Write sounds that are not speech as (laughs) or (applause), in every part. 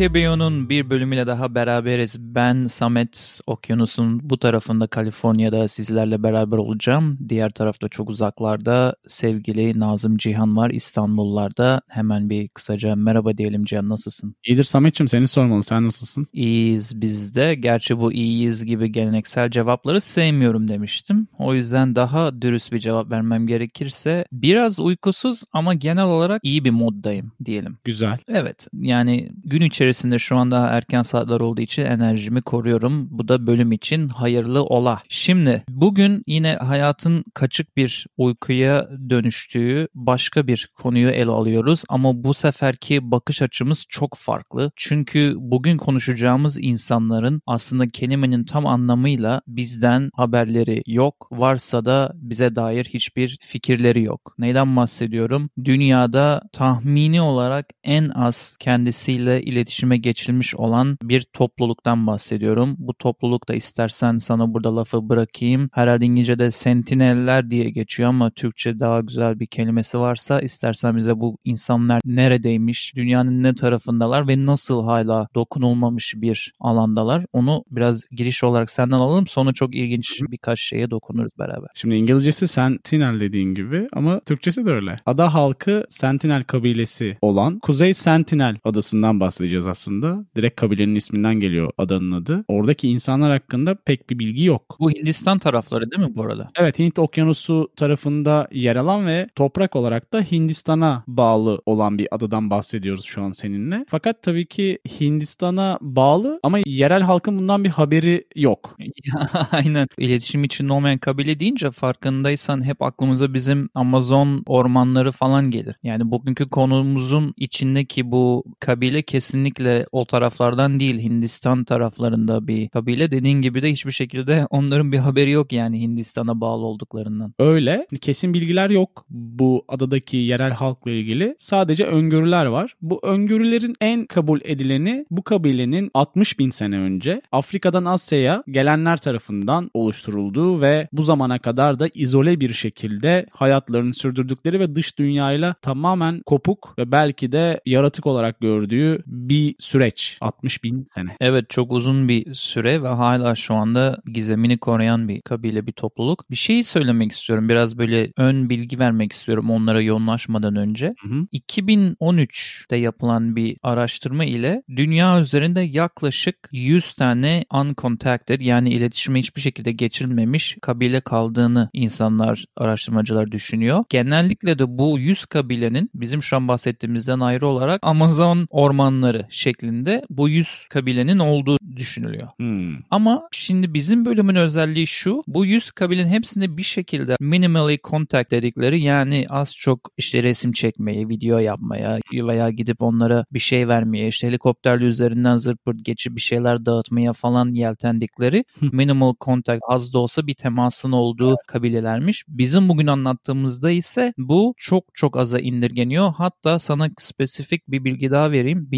EKBO'nun bir bölümüyle daha beraberiz. Ben Samet Okyanus'un bu tarafında Kaliforniya'da sizlerle beraber olacağım. Diğer tarafta çok uzaklarda sevgili Nazım Cihan var İstanbullarda. Hemen bir kısaca merhaba diyelim Cihan nasılsın? İyidir Samet'ciğim seni sormalı sen nasılsın? İyiyiz biz de. Gerçi bu iyiyiz gibi geleneksel cevapları sevmiyorum demiştim. O yüzden daha dürüst bir cevap vermem gerekirse biraz uykusuz ama genel olarak iyi bir moddayım diyelim. Güzel. Evet yani gün içerisinde şu an daha erken saatler olduğu için enerjimi koruyorum. Bu da bölüm için hayırlı ola. Şimdi bugün yine hayatın kaçık bir uykuya dönüştüğü başka bir konuyu ele alıyoruz. Ama bu seferki bakış açımız çok farklı. Çünkü bugün konuşacağımız insanların aslında kelimenin tam anlamıyla bizden haberleri yok. Varsa da bize dair hiçbir fikirleri yok. Neyden bahsediyorum? Dünyada tahmini olarak en az kendisiyle iletişime geçilmiş olan bir topluluktan bahsediyorum. Bu toplulukta istersen sana burada lafı bırakayım. Herhalde İngilizce'de sentineller diye geçiyor ama Türkçe daha güzel bir kelimesi varsa istersen bize bu insanlar neredeymiş, dünyanın ne tarafındalar ve nasıl hala dokunulmamış bir alandalar. Onu biraz giriş olarak senden alalım. Sonra çok ilginç birkaç şeye dokunuruz beraber. Şimdi İngilizcesi Sentinel dediğin gibi ama Türkçesi de öyle. Ada halkı Sentinel kabilesi olan Kuzey Sentinel adasından bahsedeceğiz aslında. Direkt kabilenin isminden geliyor adanın adı. Oradaki insanlar hakkında pek bir bilgi yok. Bu Hindistan tarafları değil mi bu arada? Evet Hint okyanusu tarafında yer alan ve toprak olarak da Hindistan'a bağlı olan bir adadan bahsediyoruz şu an seninle. Fakat tabii ki Hindistan'a bağlı ama yerel halkın bundan bir haberi yok. (laughs) Aynen. İletişim içinde olmayan kabile deyince farkındaysan hep aklımıza bizim Amazon ormanları falan gelir. Yani bugünkü konumuzun içindeki bu kabile kesinlikle o taraflardan değil Hindistan taraflarında bir kabile. Dediğin gibi de hiçbir şekilde (laughs) onların bir haberi yok yani Hindistan'a bağlı olduklarından. Öyle. Kesin bilgiler yok bu adadaki yerel halkla ilgili. Sadece öngörüler var. Bu öngörülerin en kabul edileni bu kabilenin 60 bin sene önce Afrika'dan Asya'ya gelenler tarafından oluşturulduğu ve bu zamana kadar da izole bir şekilde hayatlarını sürdürdükleri ve dış dünyayla tamamen kopuk ve belki de yaratık olarak gördüğü bir süreç. 60 bin sene. Evet çok uzun bir süre ve hala şu anda gizemini koruyan bir kabile, bir topluluk. Bir şey söylemek istiyorum. Biraz böyle ön bilgi vermek istiyorum onlara yoğunlaşmadan önce. Hı hı. 2013'te yapılan bir araştırma ile dünya üzerinde yaklaşık 100 tane uncontacted yani iletişime hiçbir şekilde geçirilmemiş kabile kaldığını insanlar, araştırmacılar düşünüyor. Genellikle de bu 100 kabilenin bizim şu an bahsettiğimizden ayrı olarak Amazon ormanları şeklinde bu 100 kabilenin olduğu düşünülüyor. Hmm. Ama şimdi bizim bölümün özelliği şu. Bu 100 kabilenin hepsinde bir şekilde minimally contact dedikleri yani az çok işte resim çekmeye, video yapmaya veya gidip onlara bir şey vermeye, işte helikopterli üzerinden zırt pırt geçip bir şeyler dağıtmaya falan yeltendikleri minimal contact az da olsa bir temasın olduğu kabilelermiş. Bizim bugün anlattığımızda ise bu çok çok aza indirgeniyor. Hatta sana spesifik bir bilgi daha vereyim.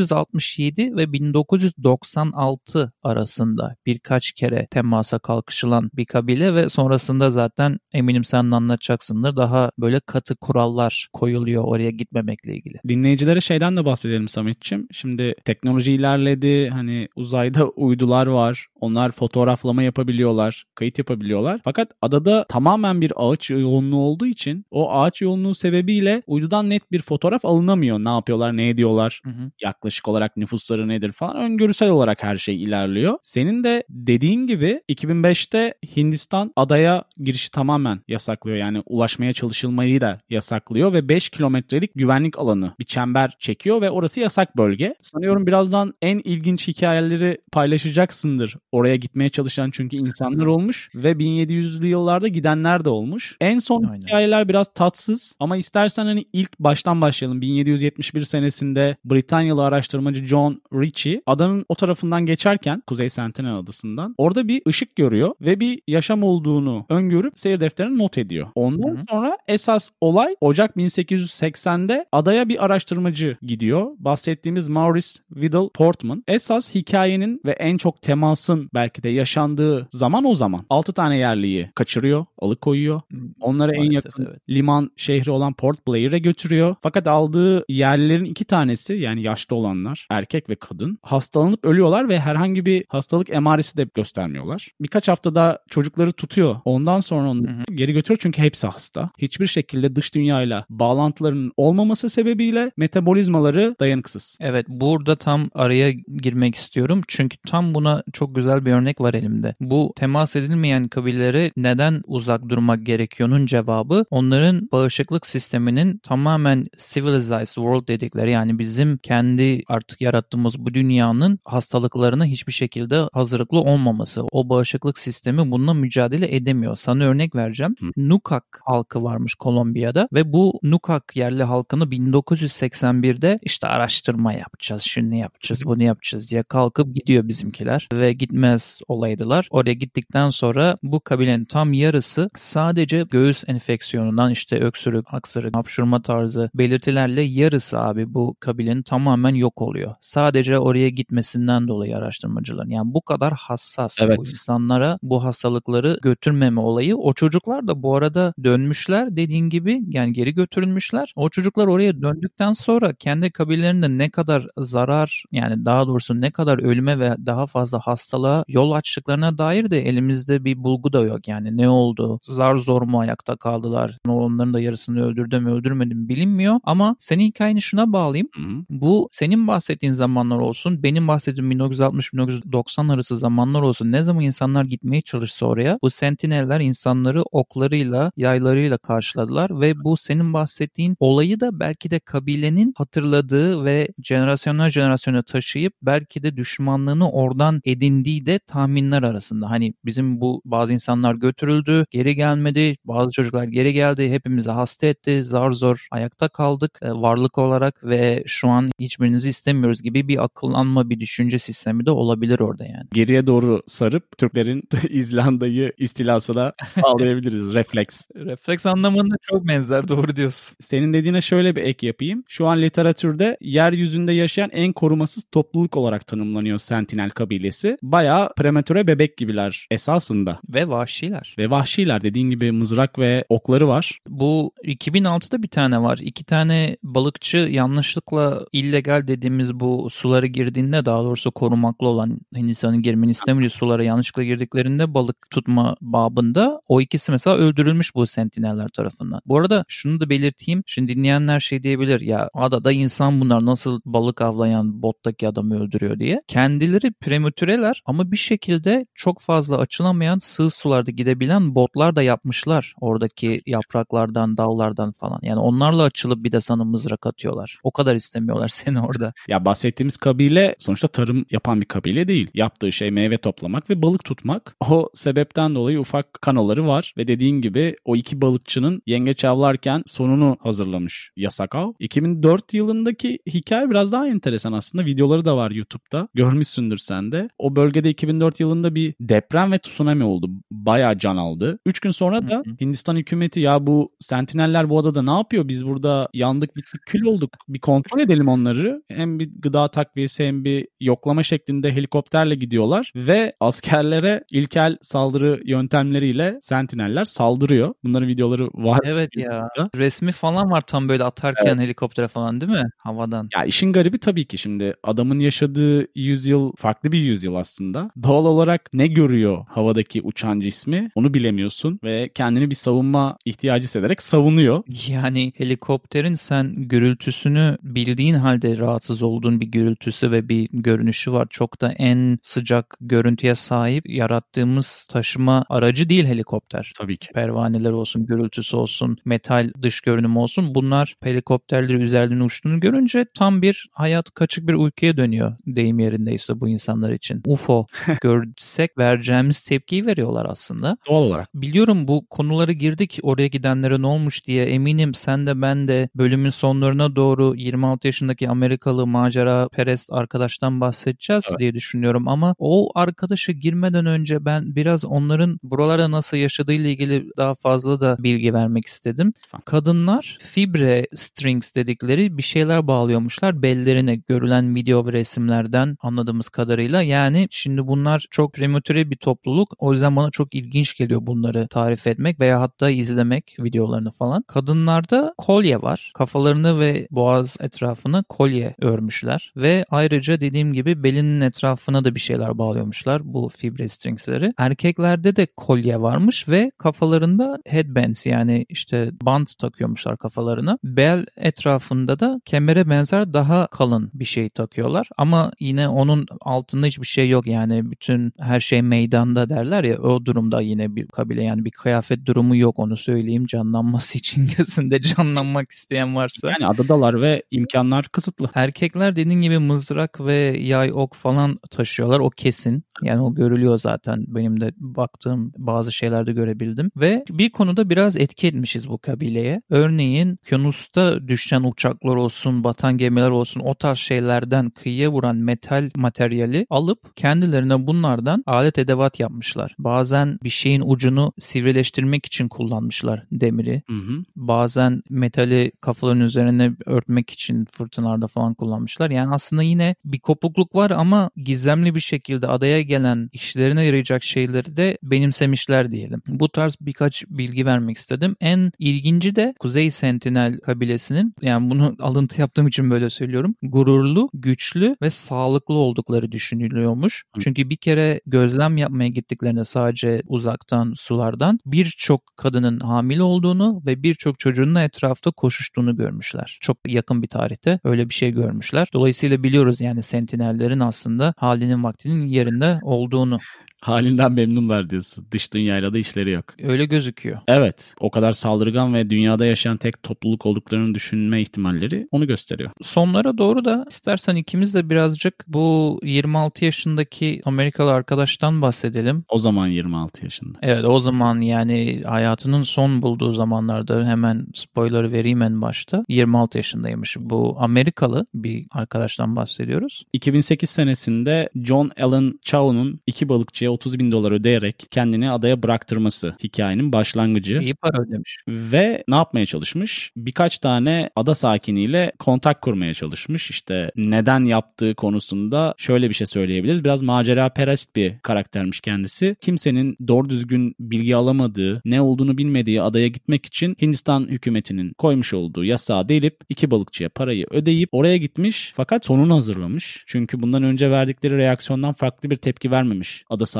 1967 ve 1996 arasında birkaç kere temasa kalkışılan bir kabile ve sonrasında zaten eminim sen anlatacaksındır. Daha böyle katı kurallar koyuluyor oraya gitmemekle ilgili. Dinleyicilere şeyden de bahsedelim Samet'ciğim. Şimdi teknoloji ilerledi. Hani uzayda uydular var. Onlar fotoğraflama yapabiliyorlar. Kayıt yapabiliyorlar. Fakat adada tamamen bir ağaç yoğunluğu olduğu için o ağaç yoğunluğu sebebiyle uydudan net bir fotoğraf alınamıyor. Ne yapıyorlar, ne ediyorlar, Hı hı. yaklaşık olarak nüfusları nedir falan. Öngörüsel olarak her şey ilerliyor. Senin de dediğin gibi 2005'te Hindistan adaya girişi tamamen yasaklıyor. Yani ulaşmaya çalışılmayı da yasaklıyor ve 5 kilometrelik güvenlik alanı bir çember çekiyor ve orası yasak bölge. Sanıyorum birazdan en ilginç hikayeleri paylaşacaksındır. Oraya gitmeye çalışan çünkü insanlar olmuş ve 1700'lü yıllarda gidenler de olmuş. En son Aynen. hikayeler biraz tatsız ama istersen hani ilk baştan başlayalım. 1771 senesinde Britanyalı araştırmacı John Ritchie adanın o tarafından geçerken Kuzey Sentinel adasından orada bir ışık görüyor ve bir yaşam olduğunu öngörüp seyir defterine not ediyor. Ondan Hı hı. sonra esas olay Ocak 1880'de adaya bir araştırmacı gidiyor. Bahsettiğimiz Maurice Whittle Portman. Esas hikayenin ve en çok temasın soykırım belki de yaşandığı zaman o zaman 6 tane yerliyi kaçırıyor, alıkoyuyor. Onlara en yakın evet. liman şehri olan Port Blair'e götürüyor. Fakat aldığı yerlilerin iki tanesi yani yaşlı olanlar erkek ve kadın hastalanıp ölüyorlar ve herhangi bir hastalık emaresi de göstermiyorlar. Birkaç haftada çocukları tutuyor. Ondan sonra onu Hı geri götürüyor çünkü hepsi hasta. Hiçbir şekilde dış dünyayla bağlantılarının olmaması sebebiyle metabolizmaları dayanıksız. Evet burada tam araya girmek istiyorum. Çünkü tam buna çok güzel bir örnek var elimde. Bu temas edilmeyen kabilelere neden uzak durmak gerekiyor'nun cevabı onların bağışıklık sisteminin tamamen civilized world dedikleri yani bizim kendi artık yarattığımız bu dünyanın hastalıklarına hiçbir şekilde hazırlıklı olmaması. O bağışıklık sistemi bununla mücadele edemiyor. Sana örnek vereceğim. Nukak halkı varmış Kolombiya'da ve bu Nukak yerli halkını 1981'de işte araştırma yapacağız, şunu yapacağız, bunu yapacağız diye kalkıp gidiyor bizimkiler ve gitmez olaydılar. Oraya gittikten sonra bu kabilenin tam yarısı sadece göğüs enfeksiyonundan işte öksürük, aksırık, hapşurma tarzı belirtilerle yarısı abi bu kabilenin tamamen yok oluyor. Sadece oraya gitmesinden dolayı araştırmacıların. Yani bu kadar hassas Evet. bu insanlara bu hastalıkları götürmeme olayı. O çocuklar da bu arada dönmüşler dediğin gibi yani geri götürülmüşler. O çocuklar oraya döndükten sonra kendi kabilelerinde ne kadar zarar yani daha doğrusu ne kadar ölüme ve daha fazla hastalığa yol açtıklarına dair de elimizde bir bulgu da yok. Yani ne oldu? Zar zor mu ayakta kaldılar? Onların da yarısını öldürdü mü öldürmedi mi bilinmiyor. Ama senin hikayeni şuna bağlayayım. Bu senin bahsettiğin zamanlar olsun, benim bahsettiğim 1960-1990 arası zamanlar olsun. Ne zaman insanlar gitmeye çalışsa oraya bu sentineller insanları oklarıyla, yaylarıyla karşıladılar ve bu senin bahsettiğin olayı da belki de kabilenin hatırladığı ve jenerasyonlar jenerasyona taşıyıp belki de düşmanlığını oradan edindiği de tahminler arasında. Hani bizim bu bazı insanlar götürüldü, geri gelmedi, bazı çocuklar geri geldi, hepimizi hasta etti, zar zor ayakta kaldık e, varlık olarak ve şu an hiçbirinizi istemiyoruz gibi bir akıllanma, bir düşünce sistemi de olabilir orada yani. Geriye doğru sarıp Türklerin (laughs) İzlanda'yı istilasına (laughs) bağlayabiliriz. Refleks. Refleks anlamında çok benzer doğru diyorsun. Senin dediğine şöyle bir ek yapayım. Şu an literatürde yeryüzünde yaşayan en korumasız topluluk olarak tanımlanıyor Sentinel kabilesi. Bayağı prematüre bebek gibiler esasında. Ve vahşiler. Ve vahşiler dediğin gibi mızrak ve okları var. Bu 2006'da bir tane var. İki tane balıkçı yanlışlıkla illegal dediğimiz bu suları girdiğinde daha doğrusu korumaklı olan Hindistan'ın girmeni istemediği sulara yanlışlıkla girdiklerinde balık tutma babında o ikisi mesela öldürülmüş bu sentineller tarafından. Bu arada şunu da belirteyim. Şimdi dinleyenler şey diyebilir ya adada insan bunlar nasıl balık avlayan bottaki adamı öldürüyor diye. Kendileri prematüreler ama bir şekilde çok fazla açılamayan sığ sularda gidebilen botlar da yapmışlar. Oradaki yapraklardan, dallardan falan. Yani onlarla açılıp bir de sana mızrak atıyorlar. O kadar istemiyorlar (laughs) seni orada. Ya bahsettiğimiz kabile sonuçta tarım yapan bir kabile değil. Yaptığı şey meyve toplamak ve balık tutmak. O sebepten dolayı ufak kanoları var ve dediğin gibi o iki balıkçının yengeç avlarken sonunu hazırlamış yasak av. 2004 yılındaki hikaye biraz daha enteresan aslında. Videoları da var YouTube'da. Görmüşsündür sen de. O bölgede 2004 yılında bir deprem ve tsunami oldu. Bayağı can aldı. 3 gün sonra da. Hindistan hükümeti ya bu sentineller bu adada ne yapıyor? Biz burada yandık bittik kül olduk. Bir kontrol edelim onları. Hem bir gıda takviyesi hem bir yoklama şeklinde helikopterle gidiyorlar ve askerlere ilkel saldırı yöntemleriyle sentineller saldırıyor. Bunların videoları var. Evet ya. YouTube'da. Resmi falan var tam böyle atarken helikoptere falan değil mi? Havadan. Ya işin garibi tabii ki şimdi adamın yaşadığı yüzyıl farklı bir yüzyıl aslında. Doğal olarak ne görüyor havadaki uçan cismi onu bilemiyorsun ve kendini bir savunma ihtiyacı hissederek savunuyor. Yani helikopterin sen gürültüsünü bildiğin halde rahatsız olduğun bir gürültüsü ve bir görünüşü var. Çok da en sıcak görüntüye sahip yarattığımız taşıma aracı değil helikopter. Tabii ki. Pervaneler olsun, gürültüsü olsun, metal dış görünüm olsun. Bunlar helikopterleri üzerinden uçtuğunu görünce tam bir hayat kaçık bir uykuya dönüyor deyim yerindeyse bu insanlar için. UFO (laughs) görsek vereceğimiz tepkiyi veriyorlar aslında. Doğal olarak. Biliyorum bu konulara girdik oraya gidenlere ne olmuş diye eminim sen de ben de bölümün sonlarına doğru 26 yaşındaki Amerikalı macera perest arkadaştan bahsedeceğiz Evet. diye düşünüyorum ama o arkadaşa girmeden önce ben biraz onların buralarda nasıl yaşadığıyla ilgili daha fazla da bilgi vermek istedim. Lütfen. Kadınlar fibre strings dedikleri bir şeyler bağlıyormuşlar bellerine görülen video ve resimlerden anladığımız kadarıyla. Yani şimdi Şimdi bunlar çok prematüre bir topluluk. O yüzden bana çok ilginç geliyor bunları tarif etmek veya hatta izlemek videolarını falan. Kadınlarda kolye var. Kafalarını ve boğaz etrafına kolye örmüşler. Ve ayrıca dediğim gibi belinin etrafına da bir şeyler bağlıyormuşlar bu fibre stringsleri. Erkeklerde de kolye varmış ve kafalarında headbands yani işte band takıyormuşlar kafalarına. Bel etrafında da kemere benzer daha kalın bir şey takıyorlar. Ama yine onun altında hiçbir şey yok yani bütün her şey meydanda derler ya o durumda yine bir kabile yani bir kıyafet durumu yok onu söyleyeyim canlanması için (laughs) gözünde canlanmak isteyen varsa. Yani adadalar ve imkanlar kısıtlı. Erkekler dediğin gibi mızrak ve yay ok falan taşıyorlar o kesin. Yani o görülüyor zaten benim de baktığım bazı şeylerde görebildim. Ve bir konuda biraz etki etmişiz bu kabileye. Örneğin Yunus'ta düşen uçaklar olsun, batan gemiler olsun o tarz şeylerden kıyıya vuran metal materyali alıp kendilerine bunlardan alet edevat yapmışlar. Bazen bir şeyin ucunu sivrileştirmek için kullanmışlar demiri. Hı hı. Bazen metali kafaların üzerine örtmek için fırtınalarda falan kullanmışlar. Yani aslında yine bir kopukluk var ama gizemli bir şekilde adaya gelen işlerine yarayacak şeyleri de benimsemişler diyelim. Bu tarz birkaç bilgi vermek istedim. En ilginci de Kuzey Sentinel kabilesinin yani bunu (laughs) alıntı yaptığım için böyle söylüyorum. Gururlu, güçlü ve sağlıklı oldukları düşünülüyormuş. Çünkü bir kere gözlem yapmaya gittiklerinde sadece uzaktan sulardan birçok kadının hamile olduğunu ve birçok çocuğun da etrafta koşuştuğunu görmüşler. Çok yakın bir tarihte öyle bir şey görmüşler. Dolayısıyla biliyoruz yani sentinellerin aslında halinin vaktinin yerinde olduğunu. Halinden memnunlar diyorsun. Dış dünyayla da işleri yok. Öyle gözüküyor. Evet. O kadar saldırgan ve dünyada yaşayan tek topluluk olduklarını düşünme ihtimalleri onu gösteriyor. Sonlara doğru da istersen ikimiz de birazcık bu 26 yaşındaki Amerikalı arkadaştan bahsedelim. O zaman 26 yaşında. Evet o zaman yani hayatının son bulduğu zamanlarda hemen spoiler vereyim en başta. 26 yaşındaymış. Bu Amerikalı bir arkadaştan bahsediyoruz. 2008 senesinde John Allen Chow'un iki balıkçıya 30 bin dolar ödeyerek kendini adaya bıraktırması hikayenin başlangıcı. İyi para ödemiş. Ve ne yapmaya çalışmış? Birkaç tane ada sakiniyle kontak kurmaya çalışmış. İşte neden yaptığı konusunda şöyle bir şey söyleyebiliriz. Biraz macera perest bir karaktermiş kendisi. Kimsenin doğru düzgün bilgi alamadığı, ne olduğunu bilmediği adaya gitmek için Hindistan hükümetinin koymuş olduğu yasağı delip iki balıkçıya parayı ödeyip oraya gitmiş fakat sonunu hazırlamış. Çünkü bundan önce verdikleri reaksiyondan farklı bir tepki vermemiş ada sakinleri.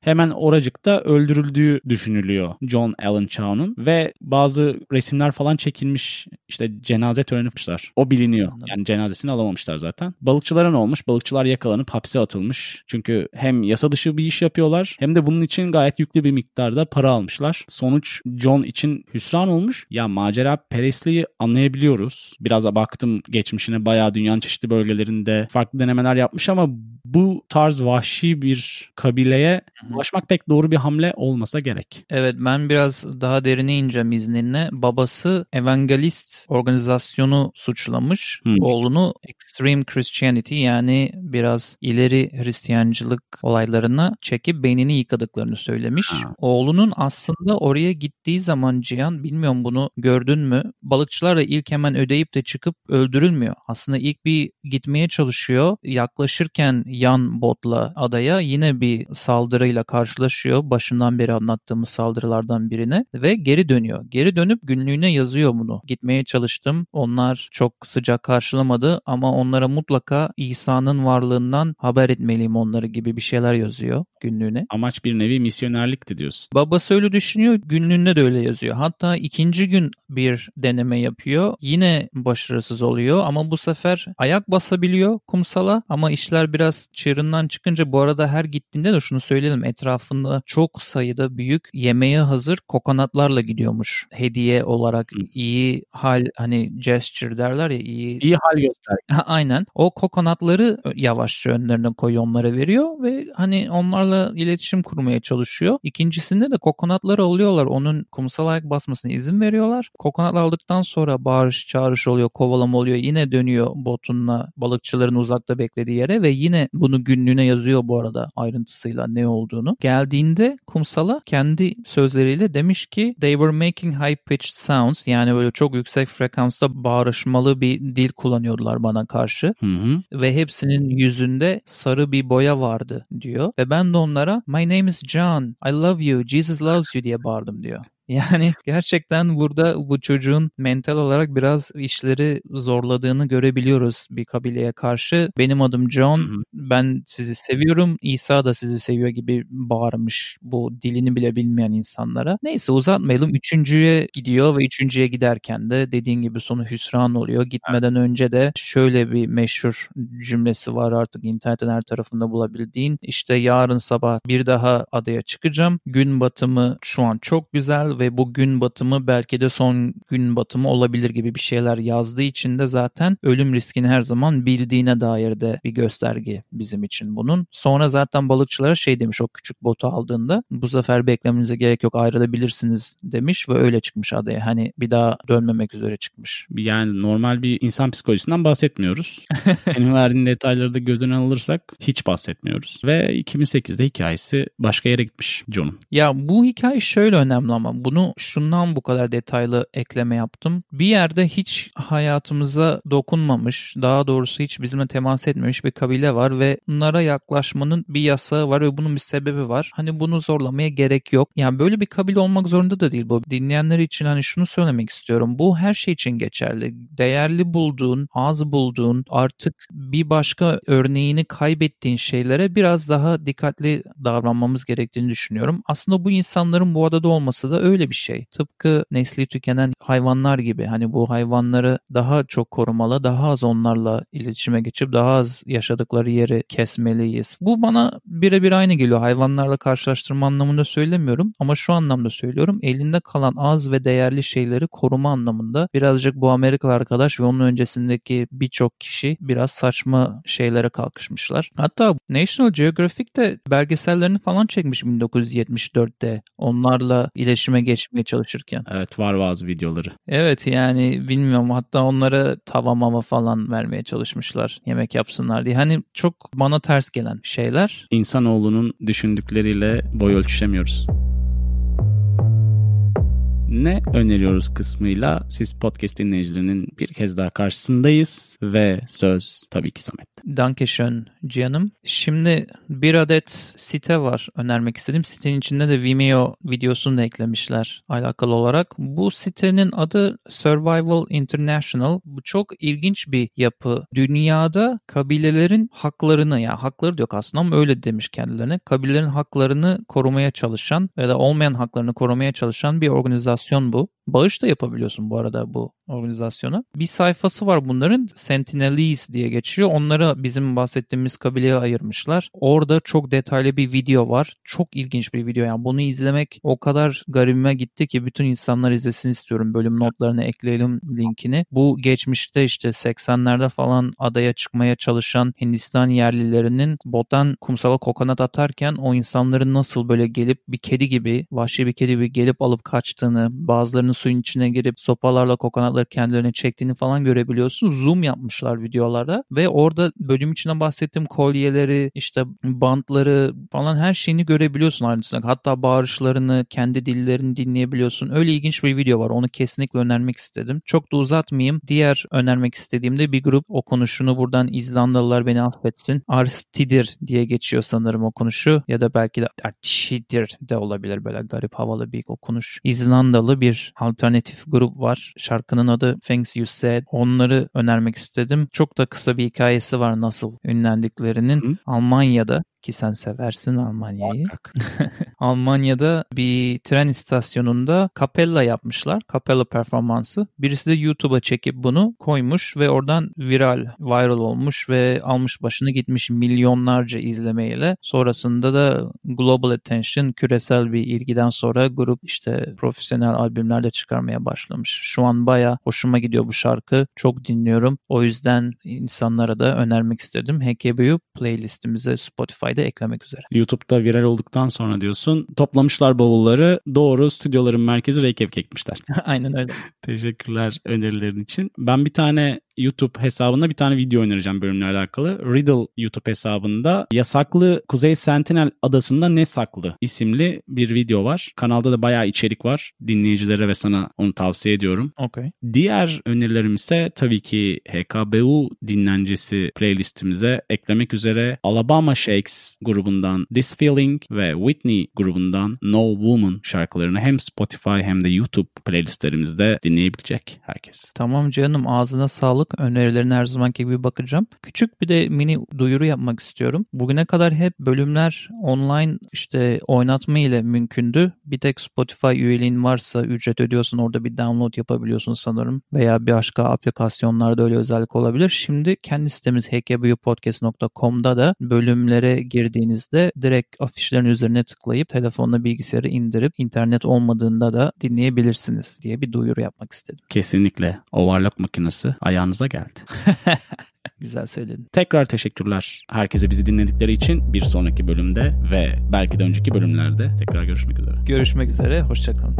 Hemen oracıkta öldürüldüğü düşünülüyor John Allen Chow'un ve bazı resimler falan çekilmiş işte cenaze töreni yapmışlar. O biliniyor. Yani cenazesini alamamışlar zaten. Balıkçılara ne olmuş? Balıkçılar yakalanıp hapse atılmış. Çünkü hem yasa dışı bir iş yapıyorlar hem de bunun için gayet yüklü bir miktarda para almışlar. Sonuç John için hüsran olmuş. Ya macera perestliği anlayabiliyoruz. Biraz baktım geçmişine bayağı dünyanın çeşitli bölgelerinde farklı denemeler yapmış ama bu tarz vahşi bir kabileye ulaşmak pek doğru bir hamle olmasa gerek. Evet ben biraz daha derine ineceğim izninle. Babası evangelist organizasyonu suçlamış. Hmm. Oğlunu extreme Christianity yani biraz ileri Hristiyancılık olaylarına çekip beynini yıkadıklarını söylemiş. Ha. Oğlunun aslında oraya gittiği zaman Cihan bilmiyorum bunu gördün mü? Balıkçılar da ilk hemen ödeyip de çıkıp öldürülmüyor. Aslında ilk bir gitmeye çalışıyor. Yaklaşırken yan botla adaya yine bir saldırıyla karşılaşıyor. Başından beri anlattığımız saldırılardan birine ve geri dönüyor. Geri dönüp günlüğüne yazıyor bunu. Gitmeye çalıştım. Onlar çok sıcak karşılamadı ama onlara mutlaka İsa'nın varlığından haber etmeliyim onları gibi bir şeyler yazıyor günlüğüne. Amaç bir nevi misyonerlikti diyorsun. Babası öyle düşünüyor, günlüğünde de öyle yazıyor. Hatta ikinci gün bir deneme yapıyor. Yine başarısız oluyor ama bu sefer ayak basabiliyor kumsala ama işler biraz çığırından çıkınca bu arada her gittiğinde de şunu söyleyelim etrafında çok sayıda büyük yemeğe hazır kokonatlarla gidiyormuş. Hediye olarak iyi hal hani gesture derler ya iyi İyi hal göster. Aynen. O kokonatları yavaşça önlerine koyuyor, onlara veriyor ve hani onlarla iletişim kurmaya çalışıyor. İkincisinde de kokonatları alıyorlar. Onun kumsal ayak basmasına izin veriyorlar. Kokonatlar aldıktan sonra bağırış çağırış oluyor, kovalama oluyor. Yine dönüyor botunla balıkçıların uzakta beklediği yere ve yine bunu günlüğüne yazıyor bu arada ayrıntısıyla ne olduğunu. Geldiğinde kumsala kendi sözleriyle demiş ki they were making high pitched sounds yani böyle çok yüksek frekansta bağırışmalı bir dil kullanıyordular bana karşı. Hı hı. Ve hepsinin yüzünde sarı bir boya vardı diyor. Ve ben de onlara my name is John, I love you, Jesus loves you diye bağırdım diyor. Yani gerçekten burada bu çocuğun mental olarak biraz işleri zorladığını görebiliyoruz bir kabileye karşı. Benim adım John, ben sizi seviyorum, İsa da sizi seviyor gibi bağırmış bu dilini bile bilmeyen insanlara. Neyse uzatmayalım. Üçüncüye gidiyor ve üçüncüye giderken de dediğin gibi sonu hüsran oluyor. Gitmeden önce de şöyle bir meşhur cümlesi var artık internetin her tarafında bulabildiğin. İşte yarın sabah bir daha adaya çıkacağım. Gün batımı şu an çok güzel ve bu gün batımı belki de son gün batımı olabilir gibi bir şeyler yazdığı için de zaten ölüm riskini her zaman bildiğine dair de bir gösterge bizim için bunun. Sonra zaten balıkçılara şey demiş o küçük botu aldığında bu sefer beklemenize gerek yok ayrılabilirsiniz demiş ve öyle çıkmış adaya. Hani bir daha dönmemek üzere çıkmış. Yani normal bir insan psikolojisinden bahsetmiyoruz. (laughs) Senin verdiğin detayları da gözüne alırsak hiç bahsetmiyoruz. Ve 2008'de hikayesi başka yere gitmiş John'un. Ya bu hikaye şöyle önemli ama bunu şundan bu kadar detaylı ekleme yaptım. Bir yerde hiç hayatımıza dokunmamış, daha doğrusu hiç bizimle temas etmemiş bir kabile var ve bunlara yaklaşmanın bir yasağı var ve bunun bir sebebi var. Hani bunu zorlamaya gerek yok. Yani böyle bir kabile olmak zorunda da değil bu. Dinleyenler için hani şunu söylemek istiyorum. Bu her şey için geçerli. Değerli bulduğun, az bulduğun, artık bir başka örneğini kaybettiğin şeylere biraz daha dikkatli davranmamız gerektiğini düşünüyorum. Aslında bu insanların bu adada olması da öyle bir şey. Tıpkı nesli tükenen hayvanlar gibi hani bu hayvanları daha çok korumalı, daha az onlarla iletişime geçip daha az yaşadıkları yeri kesmeliyiz. Bu bana birebir aynı geliyor. Hayvanlarla karşılaştırma anlamında söylemiyorum ama şu anlamda söylüyorum. Elinde kalan az ve değerli şeyleri koruma anlamında birazcık bu Amerikalı arkadaş ve onun öncesindeki birçok kişi biraz saçma şeylere kalkışmışlar. Hatta National Geographic de belgesellerini falan çekmiş 1974'te onlarla iletişime geçmeye çalışırken. Evet var bazı videoları. Evet yani bilmiyorum hatta onlara tava mava falan vermeye çalışmışlar yemek yapsınlar diye. Hani çok bana ters gelen şeyler. İnsanoğlunun düşündükleriyle boy ölçüşemiyoruz. Ne öneriyoruz kısmıyla siz podcast dinleyicilerinin bir kez daha karşısındayız ve söz tabii ki Samet'te. Dankeschön canım. Şimdi bir adet site var önermek istedim. Sitenin içinde de Vimeo videosunu da eklemişler alakalı olarak. Bu sitenin adı Survival International. Bu çok ilginç bir yapı. Dünyada kabilelerin haklarını yani hakları diyor aslında ama öyle demiş kendilerine. Kabilelerin haklarını korumaya çalışan ya da olmayan haklarını korumaya çalışan bir organizasyon bu. Bağış da yapabiliyorsun bu arada bu organizasyona. Bir sayfası var bunların Sentinelese diye geçiyor. Onları bizim bahsettiğimiz kabileye ayırmışlar. Orada çok detaylı bir video var. Çok ilginç bir video yani bunu izlemek o kadar garibime gitti ki bütün insanlar izlesin istiyorum. Bölüm notlarına ekleyelim linkini. Bu geçmişte işte 80'lerde falan adaya çıkmaya çalışan Hindistan yerlilerinin bottan kumsala kokonat atarken o insanların nasıl böyle gelip bir kedi gibi vahşi bir kedi gibi gelip alıp kaçtığını bazılarının suyun içine girip sopalarla kokonatları kendilerine çektiğini falan görebiliyorsun. Zoom yapmışlar videolarda ve orada bölüm içinde bahsettiğim kolyeleri, işte bantları falan her şeyini görebiliyorsun ayrıntısına. Hatta bağırışlarını, kendi dillerini dinleyebiliyorsun. Öyle ilginç bir video var. Onu kesinlikle önermek istedim. Çok da uzatmayayım. Diğer önermek istediğimde bir grup okunuşunu buradan İzlandalılar beni affetsin. Arstidir diye geçiyor sanırım okunuşu. Ya da belki de Artidir de olabilir böyle garip havalı bir okunuş. İzlandalı bir alternatif grup var. Şarkının adı Things You Said. Onları önermek istedim. Çok da kısa bir hikayesi var nasıl ünlendiklerinin. Hı. Almanya'da ki sen seversin Almanya'yı. (laughs) Almanya'da bir tren istasyonunda kapella yapmışlar. Kapella performansı. Birisi de YouTube'a çekip bunu koymuş ve oradan viral, viral olmuş ve almış başını gitmiş milyonlarca izlemeyle. Sonrasında da global attention, küresel bir ilgiden sonra grup işte profesyonel albümler de çıkarmaya başlamış. Şu an baya hoşuma gidiyor bu şarkı. Çok dinliyorum. O yüzden insanlara da önermek istedim. HKBU playlistimize Spotify'da eklemek üzere. YouTube'da viral olduktan sonra diyorsun toplamışlar bavulları doğru stüdyoların merkezi Reykjavik ekmişler. (laughs) Aynen öyle. Teşekkürler önerilerin için. Ben bir tane YouTube hesabında bir tane video önereceğim bölümle alakalı. Riddle YouTube hesabında yasaklı Kuzey Sentinel adasında ne saklı isimli bir video var. Kanalda da bayağı içerik var. Dinleyicilere ve sana onu tavsiye ediyorum. Okay. Diğer önerilerim ise tabii ki HKBU dinlencesi playlistimize eklemek üzere Alabama Shakes grubundan This Feeling ve Whitney grubundan No Woman şarkılarını hem Spotify hem de YouTube playlistlerimizde dinleyebilecek herkes. Tamam canım ağzına sağlık. Önerilerine her zamanki gibi bakacağım. Küçük bir de mini duyuru yapmak istiyorum. Bugüne kadar hep bölümler online işte oynatma ile mümkündü. Bir tek Spotify üyeliğin varsa ücret ödüyorsun orada bir download yapabiliyorsun sanırım. Veya bir başka aplikasyonlarda öyle özellik olabilir. Şimdi kendi sitemiz hkbupodcast.com'da da bölümlere girdiğinizde direkt afişlerin üzerine tıklayıp telefonla bilgisayarı indirip internet olmadığında da dinleyebilirsiniz diye bir duyuru yapmak istedim. Kesinlikle overlock makinesi ayağınıza geldi. (laughs) Güzel söyledin. Tekrar teşekkürler herkese bizi dinledikleri için. Bir sonraki bölümde ve belki de önceki bölümlerde tekrar görüşmek üzere. Görüşmek üzere, hoşçakalın.